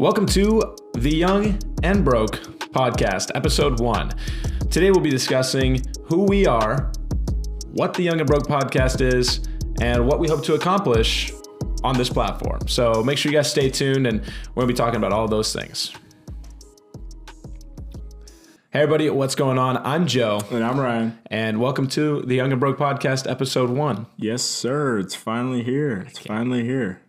Welcome to the Young and Broke podcast, episode one. Today we'll be discussing who we are, what the Young and Broke podcast is, and what we hope to accomplish on this platform. So make sure you guys stay tuned, and we're gonna be talking about all those things. Hey everybody, what's going on? I'm Joe, And I'm Ryan. and welcome to the Young and Broke podcast, episode one. Yes, sir. It's finally here. It's finally here.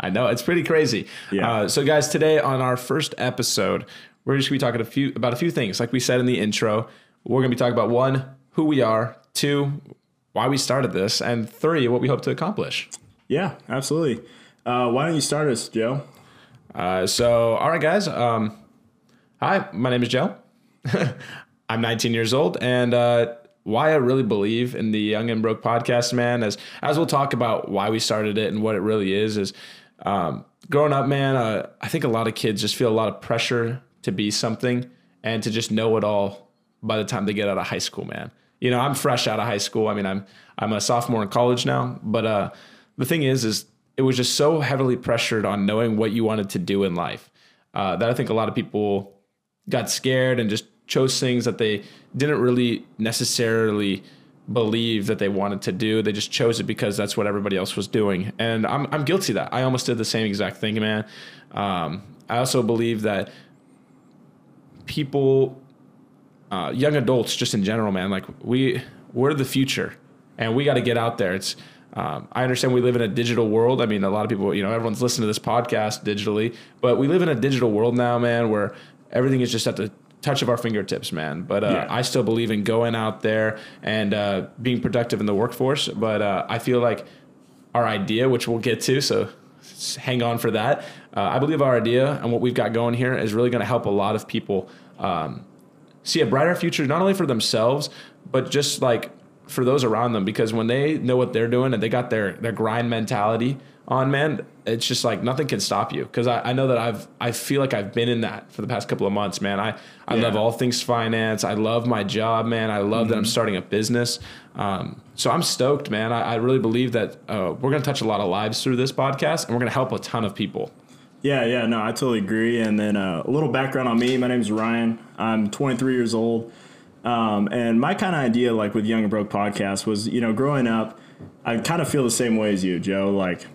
I know it's pretty crazy. Yeah. Uh, so, guys, today on our first episode, we're just gonna be talking a few about a few things. Like we said in the intro, we're gonna be talking about one, who we are; two, why we started this; and three, what we hope to accomplish. Yeah, absolutely. Uh, why don't you start us, Joe? Uh, so, all right, guys. Um, hi, my name is Joe. I'm 19 years old, and uh, why I really believe in the Young and Broke podcast, man, as as we'll talk about why we started it and what it really is, is um, growing up, man. Uh, I think a lot of kids just feel a lot of pressure to be something and to just know it all by the time they get out of high school, man. You know, I'm fresh out of high school. I mean, I'm I'm a sophomore in college now, but uh, the thing is, is it was just so heavily pressured on knowing what you wanted to do in life uh, that I think a lot of people got scared and just chose things that they didn't really necessarily believe that they wanted to do. They just chose it because that's what everybody else was doing. And I'm, I'm guilty that. I almost did the same exact thing, man. Um, I also believe that people, uh, young adults, just in general, man, like we, we're the future and we got to get out there. It's, um, I understand we live in a digital world. I mean, a lot of people, you know, everyone's listening to this podcast digitally, but we live in a digital world now, man, where everything is just at the touch of our fingertips, man. But uh, Yeah. I still believe in going out there and uh, being productive in the workforce. But uh, I feel like our idea, which we'll get to, so hang on for that. Uh, I believe our idea and what we've got going here is really going to help a lot of people um, see a brighter future, not only for themselves, but just like for those around them. Because when they know what they're doing and they got their their grind mentality on, man, it's just like nothing can stop you. Because I, I know that I've I feel like I've been in that for the past couple of months, man. I I love all things finance. I love my job, man. I love that I'm starting a business. Um, so I'm stoked, man. I, I really believe that uh, we're gonna touch a lot of lives through this podcast, and we're gonna help a ton of people. Yeah, yeah, no, I totally agree. And then uh, a little background on me. My name is Ryan. I'm 23 years old. Um, and my kind of idea, like with Young and Broke podcast, was you know, growing up, I kind of feel the same way as you, Joe. Like,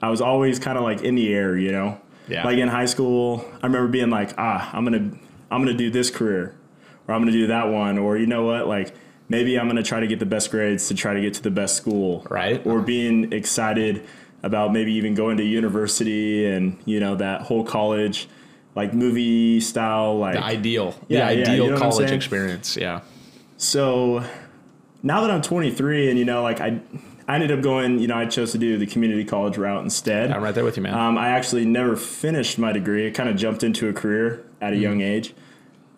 I was always kind of like in the air, you know. Yeah. Like in high school, I remember being like, ah, I'm gonna, I'm gonna do this career, or I'm gonna do that one, or you know what, like maybe I'm gonna try to get the best grades to try to get to the best school, Right. Or being excited about maybe even going to university and you know that whole college, like movie style, like The ideal, Yeah, the yeah, ideal you know college experience. Yeah. so now that I'm 23 and you know like I I ended up going you know I chose to do the community college route instead. I'm right there with you, man. Um, I actually never finished my degree. I kind of jumped into a career at a Mm-hmm. young age.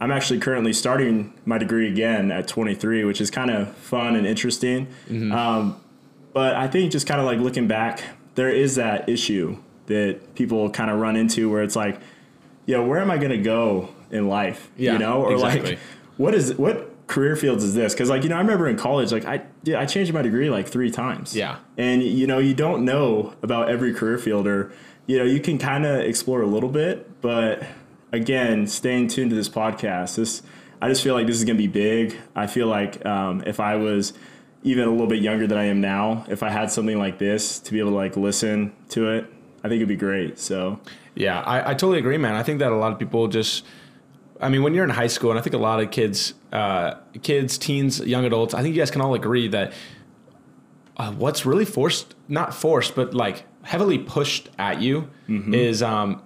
I'm actually currently starting my degree again at 23, which is kind of fun and interesting. Mm-hmm. Um, but I think just kind of like looking back, there is that issue that people kind of run into where it's like, yo, where am I going to go in life? Yeah, you know, or exactly. like, what is what career fields is this? Because like you know, I remember in college, like I yeah, I changed my degree like three times. Yeah. and you know, you don't know about every career field, or you know, you can kind of explore a little bit, but again, staying tuned to this podcast, this I just feel like this is gonna be big. I feel like um, if I was even a little bit younger than I am now, if I had something like this to be able to like listen to it, I think it'd be great. So Yeah, I, I totally agree, man. I think that a lot of people just, I mean, when you're in high school, and I think a lot of kids, uh, kids, teens, young adults, I think you guys can all agree that uh, what's really forced, not forced, but like heavily pushed at you is, um,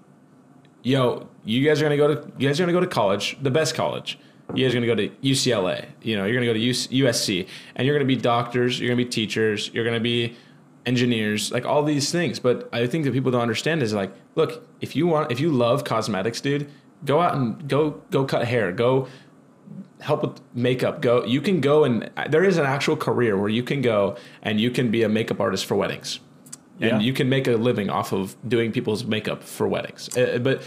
yo, you guys are gonna go to, you guys are gonna go to college, the best college. You guys are gonna go to UCLA. You know, you're gonna go to US, USC, and you're gonna be doctors. You're gonna be teachers. You're gonna be engineers, like all these things. But I think that people don't understand is like, look, if you want, if you love cosmetics, dude, go out and go go cut hair, go help with makeup. Go, you can go and there is an actual career where you can go and you can be a makeup artist for weddings, and you can make a living off of doing people's makeup for weddings. Uh, but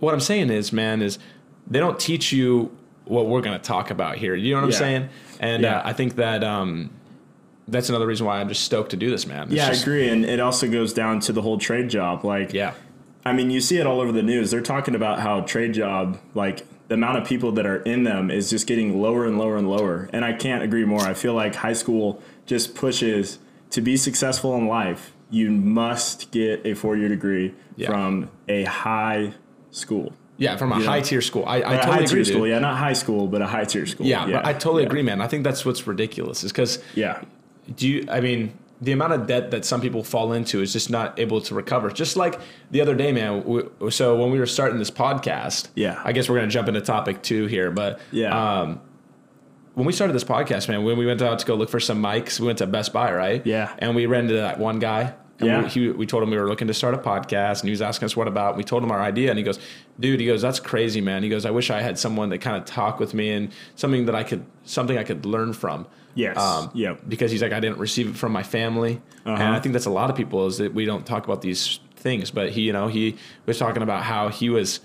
what I'm saying is, man, is they don't teach you what we're going to talk about here. You know what I'm saying? And Yeah. uh, I think that um, that's another reason why I'm just stoked to do this, man. It's yeah, just- I agree, and it also goes down to the whole trade job. Like, Yeah. I mean, you see it all over the news. They're talking about how trade job, like the amount of people that are in them is just getting lower and lower and lower. And I can't agree more. I feel like high school just pushes to be successful in life. You must get a four year degree Yeah. from a high school. Yeah, from a Yeah. high tier school. I, I totally high agree. tier school, yeah, not high school, but a high tier school. Yeah, but I totally yeah. agree, man. I think that's what's ridiculous is because Yeah, do you, I mean, the amount of debt that some people fall into is just not able to recover. Just like the other day, man. We, so when we were starting this podcast, Yeah. I guess we're gonna jump into topic two here, but Yeah. um, when we started this podcast, man, when we went out to go look for some mics, we went to Best Buy, right? Yeah. and we ran into that one guy. And Yeah. we, he, we told him we were looking to start a podcast, and he was asking us what about. We told him our idea, and he goes, "Dude, he goes, that's crazy, man." He goes, "I wish I had someone that kind of talk with me and something that I could, something I could learn from." Yes. Um, Yep. Because he's like, I didn't receive it from my family, and Uh-huh. I think that's a lot of people is that we don't talk about these things. But he, you know, he was talking about how he was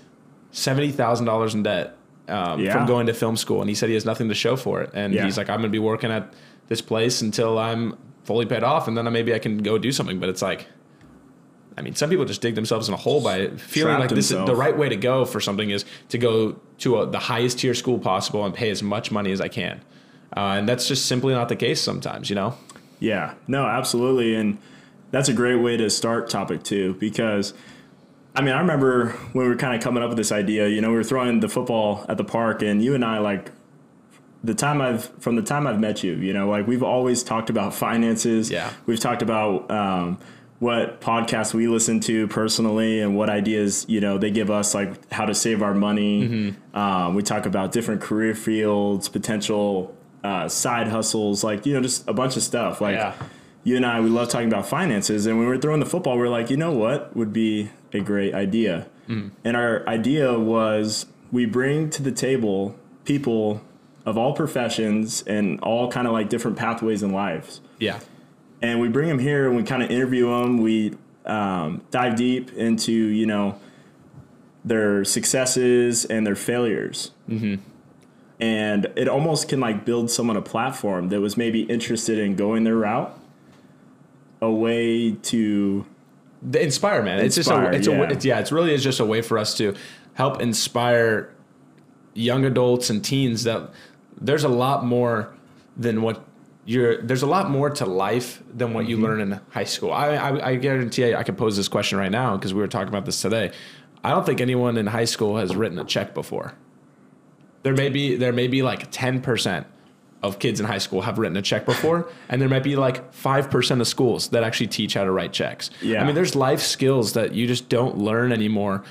seventy thousand dollars in debt um, Yeah. from going to film school, and he said he has nothing to show for it, and Yeah. he's like, I'm going to be working at this place until I'm fully paid off, and then maybe I can go do something. But it's like. I mean, some people just dig themselves in a hole by feeling Trapped like this is the right way to go for something is to go to a, the highest tier school possible and pay as much money as I can. Uh, and that's just simply not the case sometimes, you know? Yeah, no, absolutely. And that's a great way to start topic two because I mean, I remember when we were kind of coming up with this idea, you know, we were throwing the football at the park and you and I like the time I've from the time I've met you, you know, like we've always talked about finances. Yeah. We've talked about um, what podcasts we listen to personally and what ideas, you know, they give us like how to save our money. Mm-hmm. Um, we talk about different career fields, potential uh, side hustles, like, you know, just a bunch of stuff. Like Yeah. you and I, we love talking about finances. And when we were throwing the football, we are like, you know what would be a great idea? And our idea was we bring to the table people of all professions and all kind of like different pathways in lives. Yeah. And we bring them here and we kind of interview them. We um, dive deep into, you know, their successes and their failures. And it almost can like build someone a platform that was maybe interested in going their route, a way to The inspire, man. it's just a, Inspire, it's a, yeah. it's, yeah, it's really is just a way for us to help inspire young adults and teens that there's a lot more than what you're, there's a lot more to life than what you Mm-hmm. learn in high school. I, I, I guarantee I could pose this question right now because we were talking about this today. I don't think anyone in high school has written a check before. There may be there may be like ten percent of kids in high school have written a check before, and there might be like five percent of schools that actually teach how to write checks. Yeah. I mean, there's life skills that you just don't learn anymore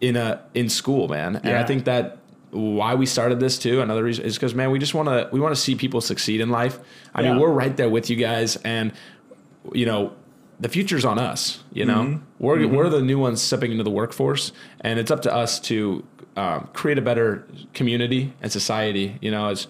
in a in school, man. And I think that why we started this too. Another reason is because man, we just want to we want to see people succeed in life. I mean, we're right there with you guys, and you know. The future's on us, you know. Mm-hmm. We're we're the new ones stepping into the workforce, and it's up to us to um, create a better community and society. You know, as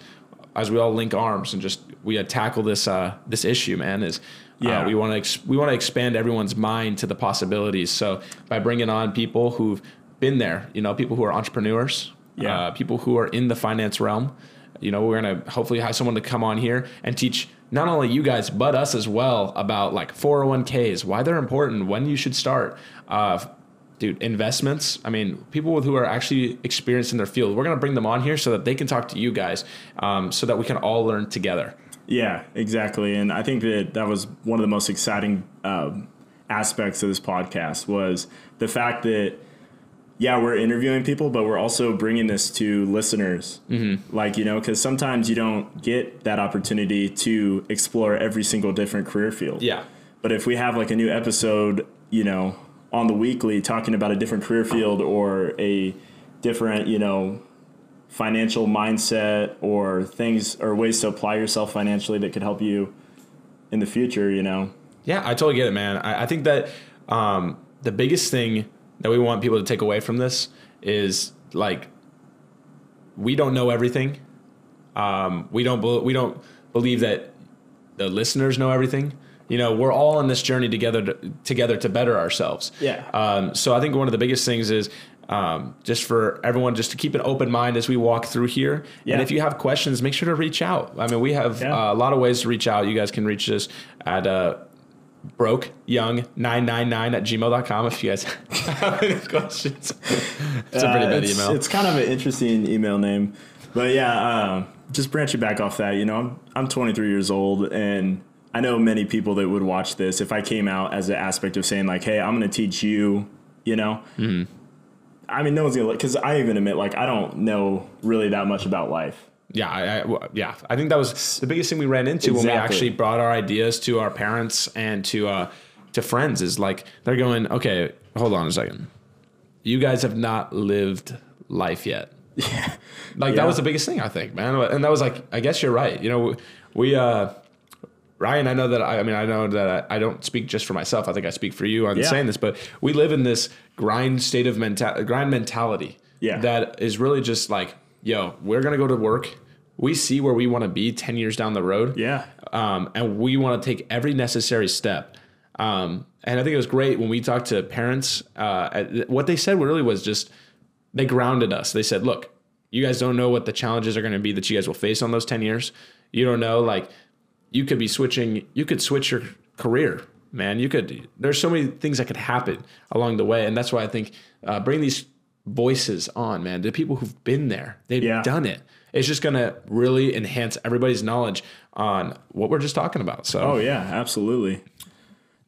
as we all link arms and just we uh, tackle this uh, this issue, man. Is Yeah. uh, we want to ex- we want to expand everyone's mind to the possibilities. So by bringing on people who've been there, you know, people who are entrepreneurs, Yeah. uh, people who are in the finance realm. You know, we're gonna hopefully have someone to come on here and teach not only you guys but us as well about like 401ks, why they're important, when you should start. Uh, dude, investments. I mean, people who are actually experienced in their field. We're gonna bring them on here so that they can talk to you guys, um, so that we can all learn together. Yeah, exactly. And I think that that was one of the most exciting um, aspects of this podcast was the fact that yeah, we're interviewing people, but we're also bringing this to listeners. Mm-hmm. Like you know, because sometimes you don't get that opportunity to explore every single different career field. Yeah. But if we have like a new episode, you know, on the weekly talking about a different career field or a different, you know, financial mindset or things or ways to apply yourself financially that could help you in the future, you know. Yeah, I totally get it, man. I, I think that um, the biggest thing that we want people to take away from this is like we don't know everything. Um, we don't bel we don't believe that the listeners know everything. You know, we're all on this journey together to, together to better ourselves. Yeah. Um, so I think one of the biggest things is um, just for everyone just to keep an open mind as we walk through here. Yeah. And if you have questions, make sure to reach out. I mean, we have Yeah. uh, a lot of ways to reach out. You guys can reach us at uh, broke young 999 at gmail.com if you guys have any questions. It's a pretty Uh, bad it's, email. It's kind of an interesting email name, but yeah, um, just branching back off that. You know, I'm I'm 23 years old, and I know many people that would watch this. If I came out as an aspect of saying like, "Hey, I'm going to teach you," you know, Mm-hmm. I mean, no one's gonna because I even admit like I don't know really that much about life. Yeah, I, I- yeah. I think that was the biggest thing we ran into when we actually brought our ideas to our parents and to uh, to friends. Is like they're going, okay, hold on a second. You guys have not lived life yet. Yeah, Like Yeah. that was the biggest thing I think, man. And that was like, I guess you're right. You know, we, uh, Ryan, I know that I, I mean, I know that I, I don't speak just for myself. I think I speak for you on Yeah. saying this, but we live in this grind state of mental grind mentality. Yeah. That is really just like, yo, we're going to go to work. We see where we want to be 10 years down the road. yeah, Um, and we want to take every necessary step. Um, and I think it was great when we talked to parents. Uh, what they said really was just they grounded us. They said, "Look, you guys don't know what the challenges are going to be that you guys will face on those ten years. You don't know, like, you could be switching. You could switch your career, man. You could. There's so many things that could happen along the way, and that's why I think uh, bring these voices on, man. The people who've been there, they've Yeah. done it. It's just going to really enhance everybody's knowledge on what we're just talking about. So, Oh yeah, absolutely.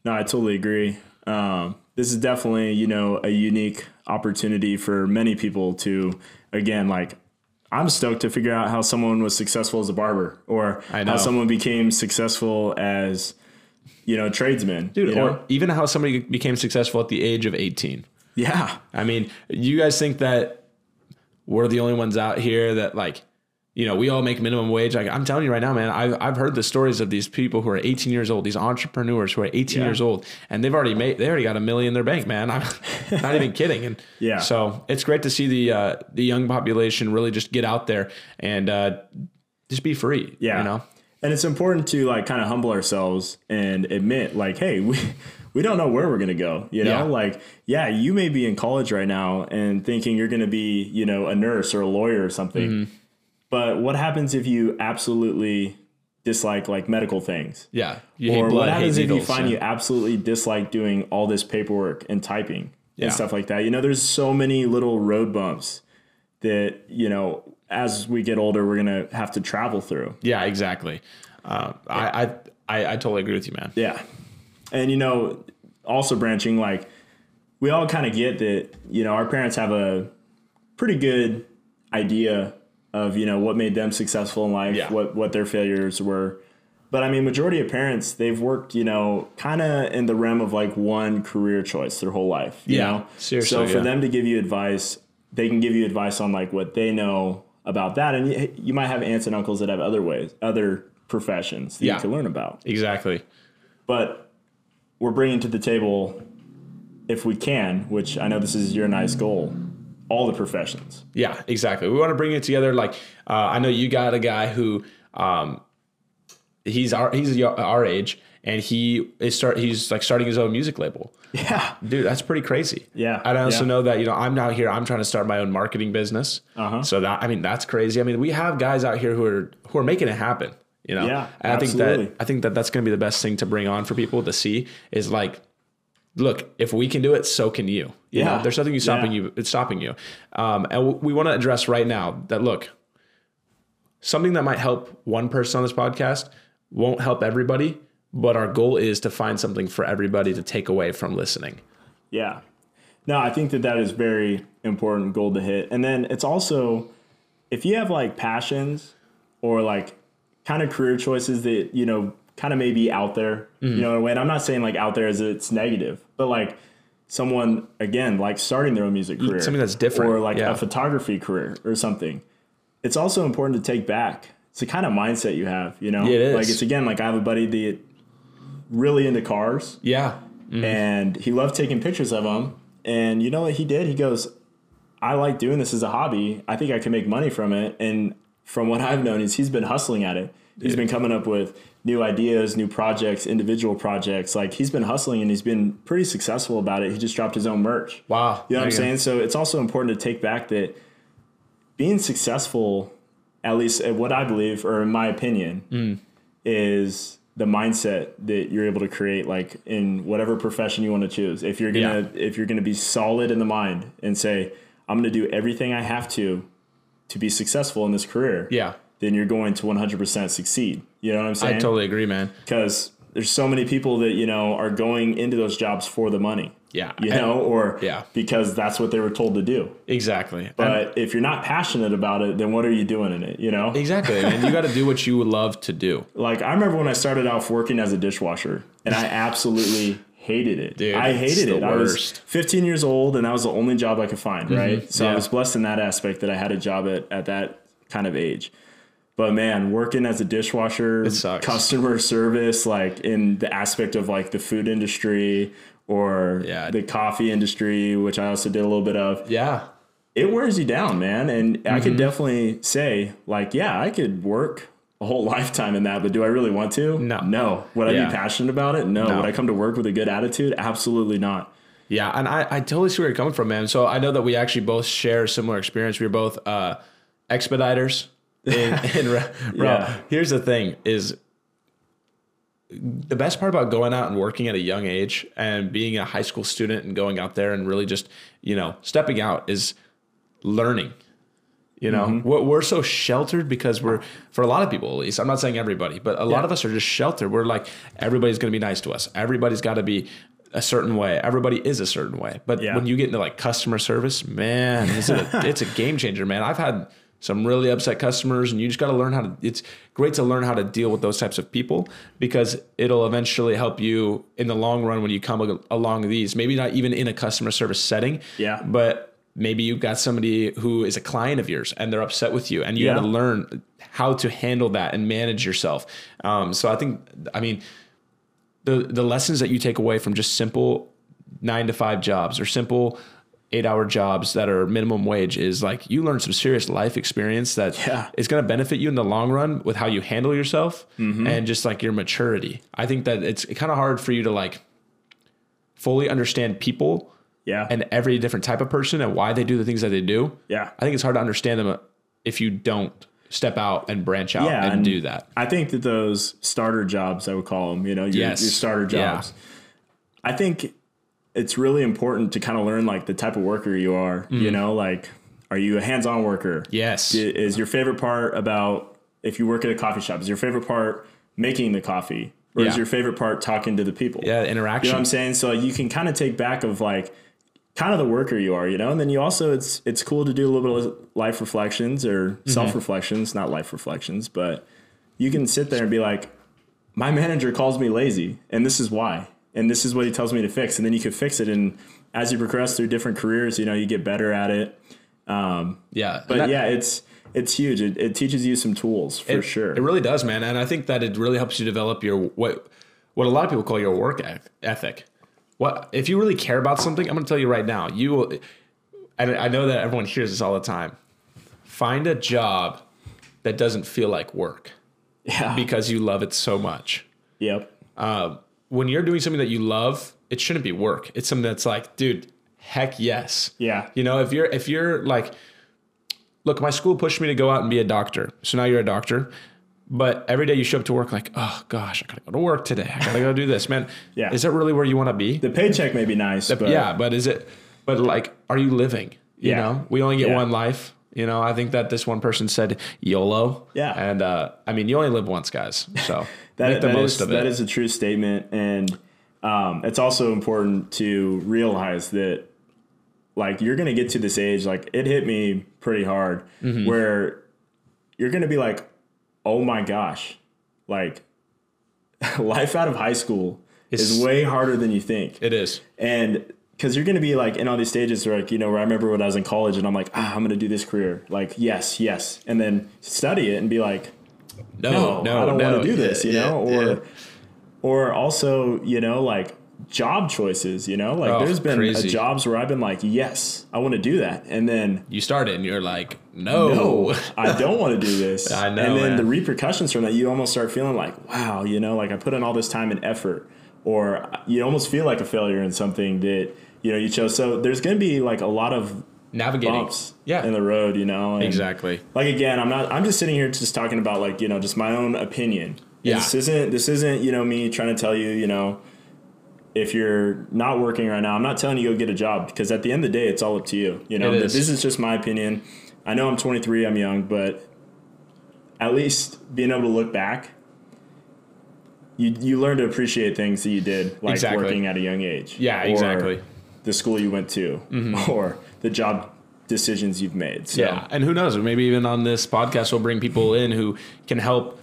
No, I totally agree. Um, this is definitely you know a unique opportunity for many people to again like. I'm stoked to figure out how someone was successful as a barber, or I know. how someone became successful as, you know, tradesman. dude, you know? or even how somebody became successful at the age of 18. Yeah, I mean, you guys think that we're the only ones out here that like, you know, we all make minimum wage. Like I'm telling you right now, man, I've, I've heard the stories of these people who are 18 years old, these entrepreneurs who are 18 Yeah. years old, and they've already made, they already got a million in their bank, man. I'm not even kidding. And Yeah. so it's great to see the, uh, the young population really just get out there and, uh, just be free. Yeah. You know? And it's important to like kind of humble ourselves and admit like, hey, we we don't know where we're gonna go. You know, Yeah. like, yeah, you may be in college right now and thinking you're gonna be, you know, a nurse or a lawyer or something. Mm-hmm. But what happens if you absolutely dislike like medical things? Yeah. Or blood, what happens if you find and- you absolutely dislike doing all this paperwork and typing Yeah. and stuff like that? You know, there's so many little road bumps that, you know, as we get older, we're gonna have to travel through. Yeah, exactly. Uh, I, I, I, I totally agree with you, man. Yeah. And you know, also branching like we all kind of get that, you know, our parents have a pretty good idea of, you know, what made them successful in life, Yeah. what what their failures were. But I mean, majority of parents, they've worked, you know, kind of in the realm of like one career choice their whole life. You Yeah, know? seriously, So for yeah. them to give you advice, they can give you advice on like what they know about that. And you, you might have aunts and uncles that have other ways, other professions that Yeah. you can learn about Exactly. but we're bringing to the table if we can which i know this is your nice goal all the professions Yeah, exactly. We want to bring it together. Like, uh, I know you got a guy who, um, he's our he's our age, and he is start he's like starting his own music label. yeah Dude, that's pretty crazy. Yeah, And I also yeah. know that you know I'm out here. I'm trying to start my own marketing business. Uh-huh. So that I mean that's crazy. I mean we have guys out here who are who are making it happen. You know. Yeah, And I think absolutely. that I think that that's going to be the best thing to bring on for people to see is like, look, if we can do it, so can you. You Yeah. know, there's nothing you stopping Yeah. you. It's stopping you. Um, and we want to address right now that look, something that might help one person on this podcast won't help everybody. But our goal is to find something for everybody to take away from listening. yeah no i think that that is very important goal to hit and then it's also if you have like passions or like kind of career choices that you know kind of maybe out there you mm-hmm. know in a way and i'm not saying like out there as it's negative but like someone again like starting their own music mm, career something that's different, or like yeah. a photography career or something it's also important to take back it's the kind of mindset you have you know Yeah, it is. like it's again like i have a buddy that really into cars. Yeah. and he loved taking pictures of them and you know what he did? He goes i like doing this as a hobby. I think i can make money from it. And from what i've known is he's been hustling at it. He's been coming up with new ideas new projects individual projects. Like he's been hustling and he's been pretty successful about it. He just dropped his own merch. Wow. you know what i'm saying? So it's also important to take back that being successful at least at what i believe or in my opinion Hmm. is the mindset that you're able to create like in whatever profession you want to choose. If you're gonna if you're gonna be solid in the mind and say, I'm gonna do everything I have to to be successful in this career. Yeah. Then you're going to 100% succeed. You know what I'm saying? I totally agree, man. because there's so many people that you know are going into those jobs for the money Yeah. you know or Yeah. because that's what they were told to do exactly. And- but if you're not passionate about it then what are you doing in it you know exactly. And you got to do what you love to do. like i remember when i started off working as a dishwasher and i absolutely hated it Dude, i hated it i was 15 years old and that was the only job i could find right mm-hmm. so i was blessed in that aspect that i had a job at, at that kind of age but man, working as a dishwasher, customer service, like in the aspect of like the food industry or Yeah. the coffee industry, which I also did a little bit of, Yeah. it wears you down, man. And I Mm-hmm. could definitely say, like, yeah, I could work a whole lifetime in that, but do I really want to? No. No. Would I Yeah. be passionate about it? No. No. Would I come to work with a good attitude? Absolutely not. Yeah, and I, I totally see where you're coming from, man. So I know that we actually both share a similar experience. We are both uh, expediters. In, in, bro, Yeah. here's the thing: is the best part about going out and working at a young age and being a high school student and going out there and really just you know stepping out is learning. You know, Mm-hmm. we're, we're so sheltered because we're, for a lot of people at least, I'm not saying everybody, but a lot of us are just sheltered. We're like, everybody's going to be nice to us. Everybody's got to be a certain way. Everybody is a certain way. But Yeah. when you get into like customer service, man, it's a, it's a game changer, man. I've had some really upset customers and you just got to learn how to, it's great to learn how to deal with those types of people because it'll eventually help you in the long run when you come along these, maybe not even in a customer service setting. Yeah. But maybe you've got somebody who is a client of yours and they're upset with you and you Yeah. got to learn how to handle that and manage yourself. Um, so I think, I mean, the the lessons that you take away from just simple nine to five jobs or simple eight hour jobs that are minimum wage is like you learn some serious life experience that Yeah. is going to benefit you in the long run with how you handle yourself Mm-hmm. and just like your maturity. I think that it's kind of hard for you to like fully understand people Yeah. and every different type of person and why they do the things that they do. yeah. I think it's hard to understand them if you don't step out and branch out Yeah, and, and- do that. I think that those starter jobs, I would call them, you know, your, Yes. your starter Yeah. jobs. I think it's really important to kind of learn like the type of worker you are. Mm. You know, like, are you a hands on worker? Yes. Is your favorite part about if you work at a coffee shop? Is your favorite part making the coffee, or is your favorite part talking to the people? Yeah, interaction. You know what I'm saying? So you can kind of take back of like kind of the worker you are, you know, and then you also it's it's cool to do a little bit of life reflections or Mm-hmm. self reflections, not life reflections, but you can sit there and be like, my manager calls me lazy, and this is why, and this is what he tells me to fix, and then you can fix it, and as you progress through different careers, you know, you get better at it. yeah. But that- yeah, it's it's huge. It, it teaches you some tools for it, sure. It really does, man. And I think that it really helps you develop your what what a lot of people call your work ethic. What if you really care about something? I'm going to tell you right now. You will, and I know that everyone hears this all the time. Find a job that doesn't feel like work yeah. because you love it so much. yep. Uh, when you're doing something that you love, it shouldn't be work. It's something that's like, dude, heck yes. Yeah. You know, if you're if you're like, look, my school pushed me to go out and be a doctor. So now you're a doctor. But every day you show up to work like, oh gosh, I gotta go to work today. I gotta go do this, man. Yeah. Is that really where you want to be? The paycheck may be nice, but yeah, but is it? But like, are you living? You Yeah. know, we only get Yeah. one life. You know, I think that this one person said YOLO. Yeah. And uh, I mean, you only live once, guys. So that, that most is- of it. That is a true statement, and um, it's also important to realize that, like, you're going to get to this age. Like, it hit me pretty hard, Mm-hmm. where you're going to be like, "Oh my gosh!" Like, life out of high school It's- is way harder than you think, it is. and because you're going to be like in all these stages where like you know where I remember when I was in college and I'm like ah I'm going to do this career like yes yes and then study it and be like No, no, no, I don't no. want to do this, you Yeah, know, or yeah. or also, you know, like job choices, you know, like Oh, there's been uh, jobs where I've been like, yes, I want to do that, and then you start it and you're like, no. no, I don't want to do this. I know, And then man. the repercussions from that, you almost start feeling like, wow, you know, like I put in all this time and effort, or you almost feel like a failure in something that you know you chose. So there's going to be like a lot of Navigating. bumps Yeah. in the road, you know, and exactly. like again, I'm not. I'm just sitting here just talking about like you know just my own opinion. Yeah. This isn't this isn't, you know, me trying to tell you, you know, if you're not working right now, I'm not telling you go get a job because at the end of the day, it's all up to you. You know, is. this is just my opinion. I know I'm 23, I'm young, but at least being able to look back, you you learn to appreciate things that you did, like Exactly. working at a young age. Yeah, or exactly. The school you went to, mm-hmm. or the job decisions you've made. So, Yeah, and who knows? Maybe even on this podcast, we'll bring people in who can help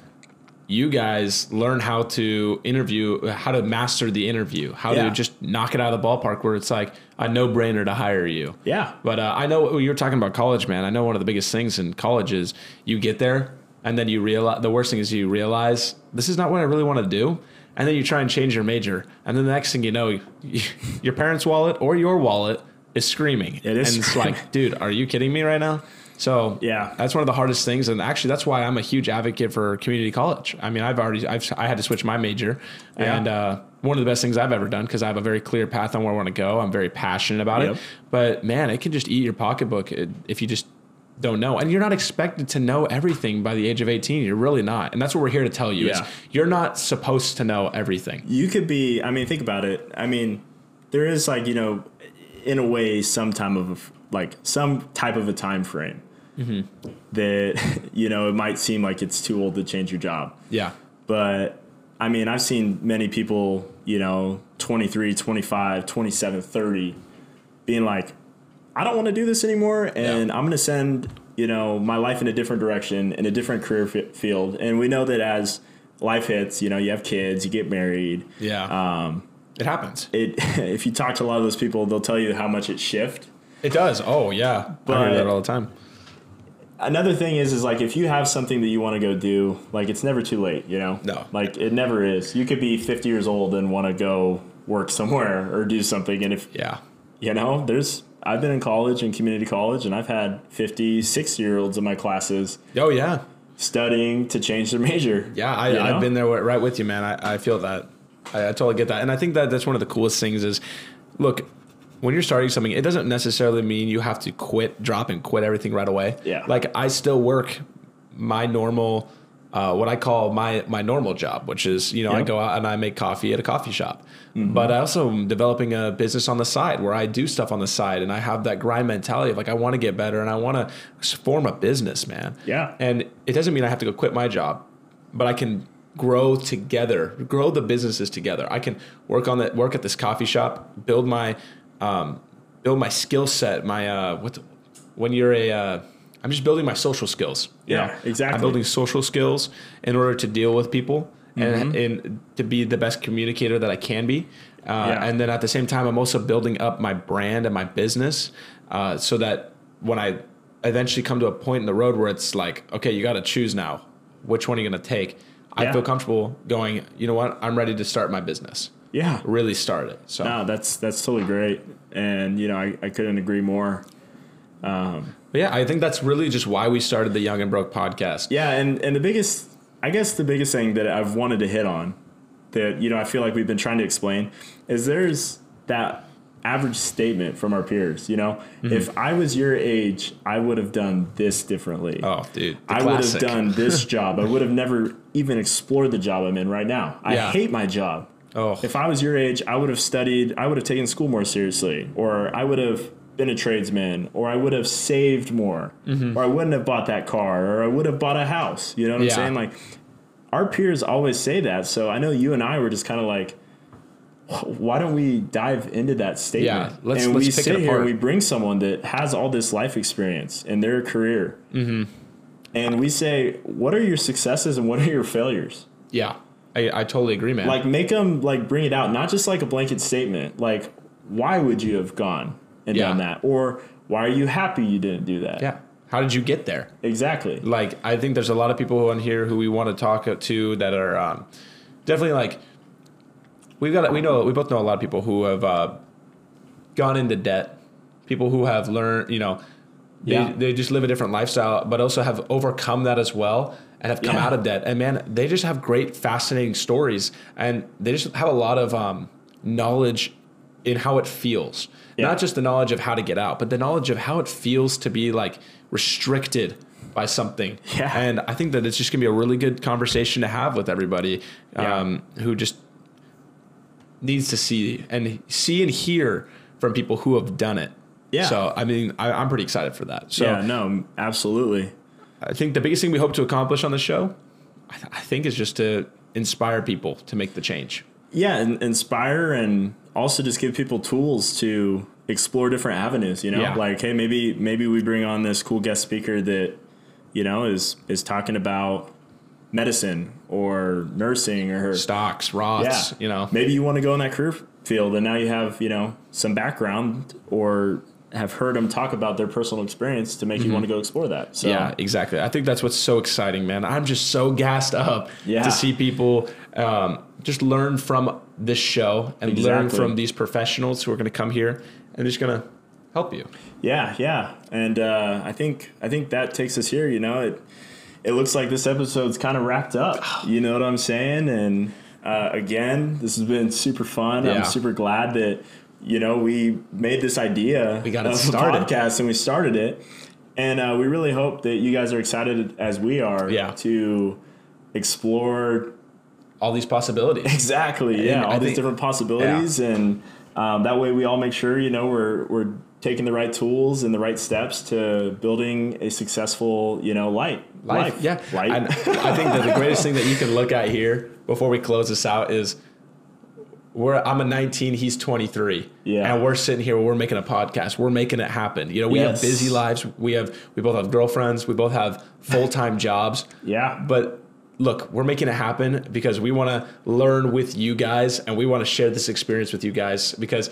you guys learn how to interview, how to master the interview, how Yeah. to just knock it out of the ballpark where it's like a no brainer to hire you. yeah, But uh, I know you were talking about college, man. I know one of the biggest things in college is you get there and then you realize the worst thing is you realize this is not what I really want to do. And then you try and change your major. And then the next thing you know, your parents' wallet or your wallet is screaming. It is And it's like, dude, are you kidding me right now? So Yeah. that's one of the hardest things, and actually that's why I'm a huge advocate for community college. I mean, I've already I've I had to switch my major, Yeah. and uh, one of the best things I've ever done because I have a very clear path on where I want to go. I'm very passionate about Yep. it. But man, it can just eat your pocketbook uh, if you just don't know, and you're not expected to know everything by the age of 18. You're really not, and that's what we're here to tell you. Is you're not supposed to know everything. you could be. I mean, think about it. I mean, there is like you know, in a way, some time of like some type of a time frame that you know it might seem like it's too old to change your job. Yeah, But I mean, I've seen many people, you know, 23, 25, 27, 30 being like, I don't want to do this anymore and Yeah. I'm going to send, you know, my life in a different direction, in a different career fi- field. And we know that as life hits, you know, you have kids, you get married. yeah, Um, it happens. it if you talk to a lot of those people, they'll tell you how much it shift. It does. Oh yeah, but I But- hear that all the time. another thing is is like if you have something that you want to go do like it's never too late you know No. like it never is you could be 50 years old and want to go work somewhere or do something and if Yeah, you know there's i've been in college and community college and i've had 50 60 year olds in my classes oh yeah. studying to change their major Yeah, I, you know? I've been there right with you, man. I, I feel that. I, I totally get that, and I think that that's one of the coolest things. Is look, when you're starting something, it doesn't necessarily mean you have to quit, drop, and quit everything right away. Yeah. Like I still work my normal, uh, what I call my my normal job, which is you know I go out and I make coffee at a coffee shop. But I also am developing a business on the side where I do stuff on the side, and I have that grind mentality of like I want to get better and I want to form a business, man. Yeah. And it doesn't mean I have to go quit my job, but I can grow together, grow the businesses together. I can work on that, work at this coffee shop, build my, um, build my skill set. My uh, what? the- when you're a, uh, I'm just building my social skills. Yeah, know? exactly. I'm building social skills in order to deal with people and, and to be the best communicator that I can be. Uh, Yeah. And then at the same time, I'm also building up my brand and my business uh, so that when I eventually come to a point in the road where it's like, okay, you got to choose now. Which one are you going to take? I Yeah. feel comfortable going, you know what? I'm ready to start my business. yeah Really start it. So, no that's that's totally great and you know i, I couldn't agree more um, but yeah, I think that's really just why we started the Young and Broke podcast. Yeah, and and the biggest, I guess the biggest thing that I've wanted to hit on, that you know I feel like we've been trying to explain, is there's that average statement from our peers. You know, Mm-hmm. if I was your age, I would have done this differently. Oh, dude. I would have done this job. I would have never even explored the job I'm in right now. I Yeah. hate my job. Oh, If I was your age, I would have studied, I would have taken school more seriously, or I would have been a tradesman, or I would have saved more, or I wouldn't have bought that car, or I would have bought a house. You know what Yeah. I'm saying? Like, our peers always say that. So I know you and I were just kind of like, why don't we dive into that statement? Yeah, let's- and let's we pick it sit here and we bring someone that has all this life experience in their career. Mm-hmm. And we say, what are your successes and what are your failures? yeah. I, I totally agree, man. like make them like bring it out not just like a blanket statement like why would you have gone and Yeah. done that or why are you happy you didn't do that yeah. How did you get there? exactly like I think there's a lot of people on here who we want to talk to that are um, definitely like we've got we know we both know a lot of people who have uh, gone into debt, people who have learned you know they, Yeah. they just live a different lifestyle, but also have overcome that as well and have come Yeah. out of debt. And man, they just have great, fascinating stories, and they just have a lot of um, knowledge in how it feels. Yeah. Not just the knowledge of how to get out, but the knowledge of how it feels to be like restricted by something. Yeah. And I think that it's just gonna be a really good conversation to have with everybody Yeah. um, who just needs to see and see and hear from people who have done it. Yeah. So I mean, I, I'm pretty excited for that. So yeah, no, absolutely. I think the biggest thing we hope to accomplish on the show, I, th- I think, is just to inspire people to make the change. Yeah, and inspire and also just give people tools to explore different avenues. You know, Yeah. like hey, maybe maybe we bring on this cool guest speaker that you know is is talking about medicine or nursing or Stocks, yeah, you know. maybe you want to go in that career field and now you have you know some background or have heard them talk about their personal experience to make you want to go explore that. So Mm-hmm. Yeah, exactly. I think that's what's so exciting, man. I'm just so gassed up Yeah. to see people um, just learn from this show and learn from these professionals who are going to come here and just going to help you. Yeah, yeah, and uh, I think I think that takes us here. You know, it it looks like this episode's kind of wrapped up. You know what I'm saying? And uh, again, this has been super fun. Yeah. I'm super glad that you know we made this idea. We got it of a started. podcast and we started it, and uh, we really hope that you guys are excited as we are. Yeah. to explore All these possibilities. Exactly. Yeah, all I these think- different possibilities, and um, that way we all make sure you know we're we're taking the right tools and the right steps to building a successful you know light Life, yeah. light. And I think that the greatest thing that you can look at here before we close this out is we're I'm a 19, he's 23. Yeah. And we're sitting here, we're making a podcast. We're making it happen. You know, we Yes. have busy lives. We have we both have girlfriends, we both have full-time jobs. yeah, But look, we're making it happen because we want to learn with you guys and we want to share this experience with you guys because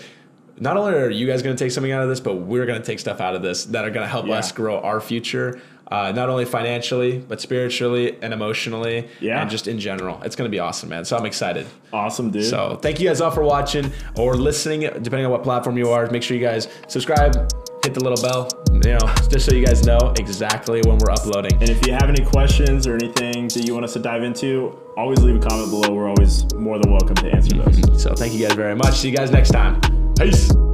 not only are you guys going to take something out of this, but we're going to take stuff out of this that are going to help Yeah. us grow our future, uh, not only financially, but spiritually and emotionally, Yeah. and just in general. It's going to be awesome, man. So I'm excited. awesome, dude. So thank you guys all for watching or listening, depending on what platform you are. Make sure you guys subscribe, hit the little bell, you know, just so you guys know exactly when we're uploading. and if you have any questions or anything that you want us to dive into, always leave a comment below. We're always more than welcome to answer those. So thank you guys very much. See you guys next time. Peace.